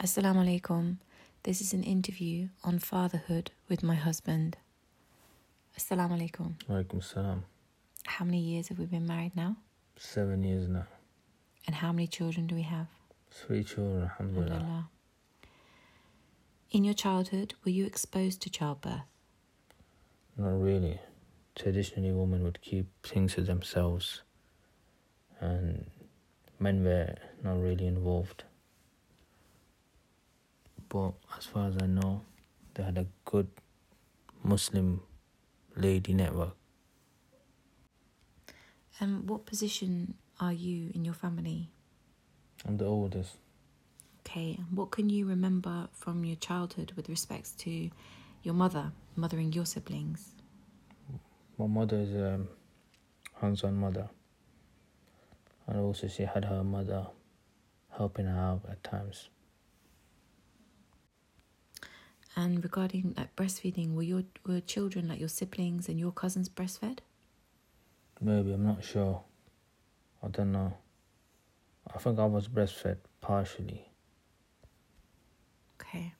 Assalamu alaikum. This is an interview on fatherhood with my husband. Assalamu alaikum. Alaikum salam. How many years have we been married now? Seven years now. And how many children do we have? Three children, alhamdulillah. Alhamdulillah. In your childhood, were you exposed to childbirth? Not really. Traditionally, women would keep things to themselves, and men were not really involved. But as far as I know, they had a good Muslim lady network. And what position are you in your family? I'm the oldest. Okay, and what can you remember from your childhood with respects to your mother, mothering your siblings? My mother is a hands-on mother, and also she had her mother helping her out at times. And regarding like breastfeeding, were your were children like your siblings and your cousins breastfed? Maybe I'm not sure. I don't know. I think I was breastfed partially. Okay.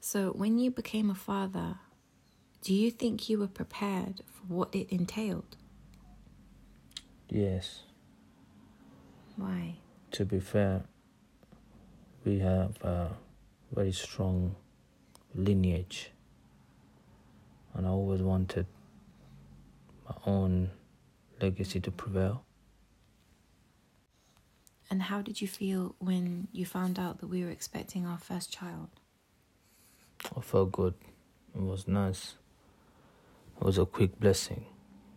So when you became a father, do you think you were prepared for what it entailed? Yes. Why? To be fair, we have a very strong lineage, and I always wanted my own legacy to prevail. And how did you feel when you found out that we were expecting our first child? I felt good. It was nice. It was a quick blessing.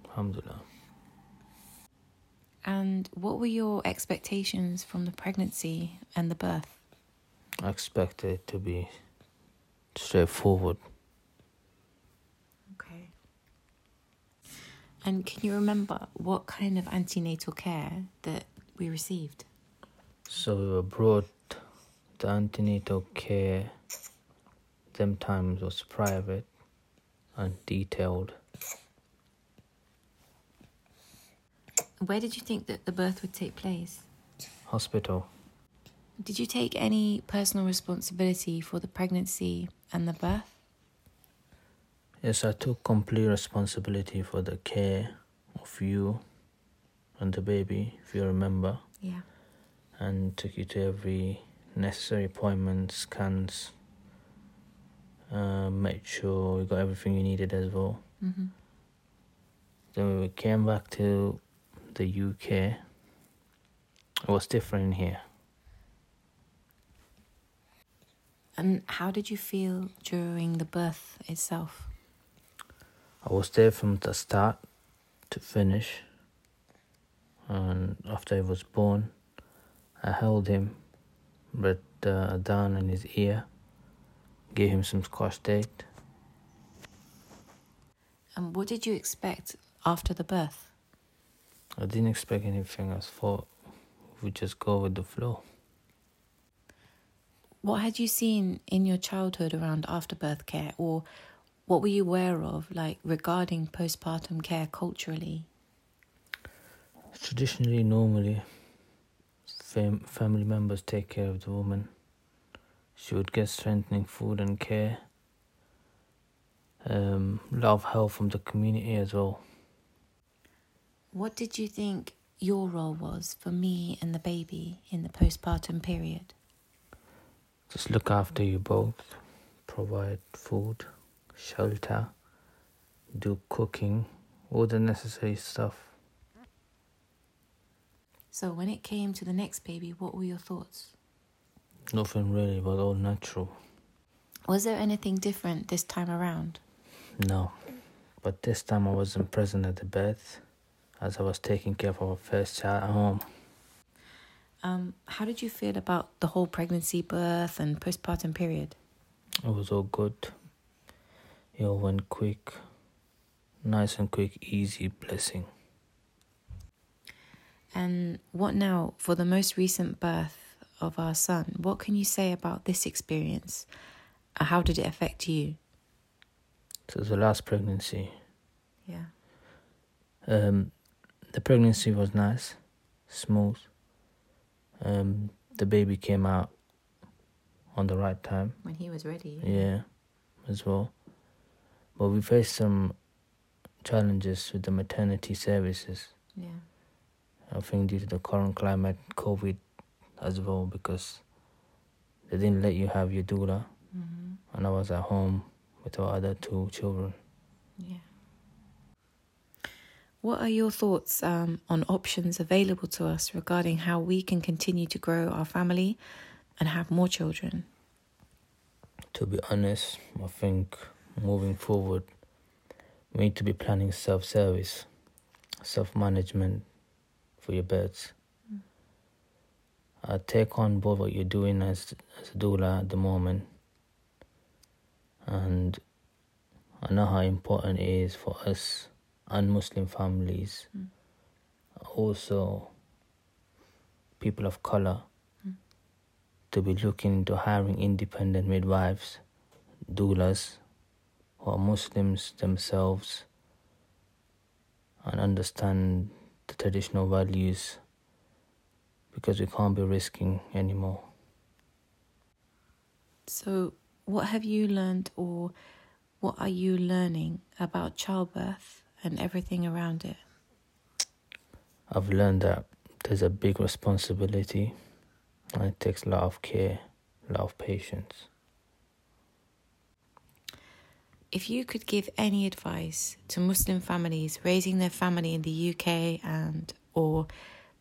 Alhamdulillah. And what were your expectations from the pregnancy and the birth? I expected it to be straightforward. Okay. And can you remember what kind of antenatal care that we received? So we were brought the antenatal care. Them times was private and detailed. Where did you think that the birth would take place? Hospital. Did you take any personal responsibility for the pregnancy and the birth? Yes, I took complete responsibility for the care of you and the baby, if you remember, Yeah. and took you to every necessary appointment, scans, uh, made sure you got everything you needed as well. Mm-hmm. Then we came back to the UK. It was different here. And how did you feel during the birth itself? I was there from the start to finish. And after he was born, I held him, but uh, down in his ear, gave him some scotch tape. And what did you expect after the birth? I didn't expect anything. I thought we'd just go with the flow. What had you seen in your childhood around afterbirth care, or what were you aware of, like regarding postpartum care culturally? Traditionally, normally, fam- family members take care of the woman. She would get strengthening food and care. Um, lot of help from the community as well. What did you think your role was for me and the baby in the postpartum period? Just look after you both, provide food, shelter, do cooking, all the necessary stuff. So, when it came to the next baby, what were your thoughts? Nothing really, but all natural. Was there anything different this time around? No, but this time I wasn't present at the birth, as I was taking care of our first child at home. Um, how did you feel about the whole pregnancy, birth, and postpartum period? It was all good. It all went quick, nice and quick, easy blessing. And what now for the most recent birth of our son? What can you say about this experience? Uh, How did it affect you? So the last pregnancy, Yeah. um, the pregnancy was nice, smooth. Um, the baby came out on the right time. When he was ready. Yeah, as well. But we faced some challenges with the maternity services. Yeah. I think due to the current climate, COVID as well, because they didn't let you have your doula, hmm and I was at home with our other two children. Yeah. What are your thoughts um, on options available to us regarding how we can continue to grow our family and have more children? To be honest, I think moving forward, we need to be planning self service, self management for your birds. I take on board what you're doing as, as a doula at the moment, and I know how important it is for us and Muslim families, Mm. also people of color, Mm. to be looking into hiring independent midwives, doulas, who are Muslims themselves, and understand the traditional values because we can't be risking anymore. So, what have you learned, or what are you learning about childbirth and everything around it? I've learned that there's a big responsibility and it takes a lot of care, a lot of patience. If you could give any advice to Muslim families raising their family in the UK and or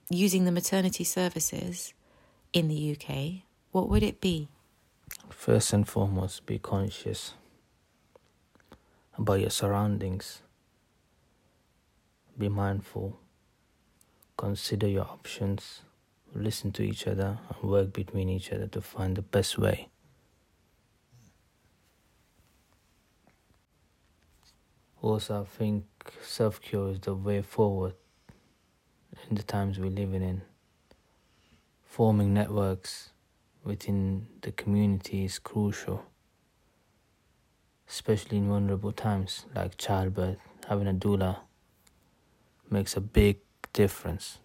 using the maternity services in the UK, what would it be? First and foremost, be conscious about your surroundings. Be mindful. Consider your options. Listen to each other and work between each other to find the best way. Also, I think self cure is the way forward in the times we're living in. Forming networks within the community is crucial, especially in vulnerable times like childbirth. Having a doula makes a big difference.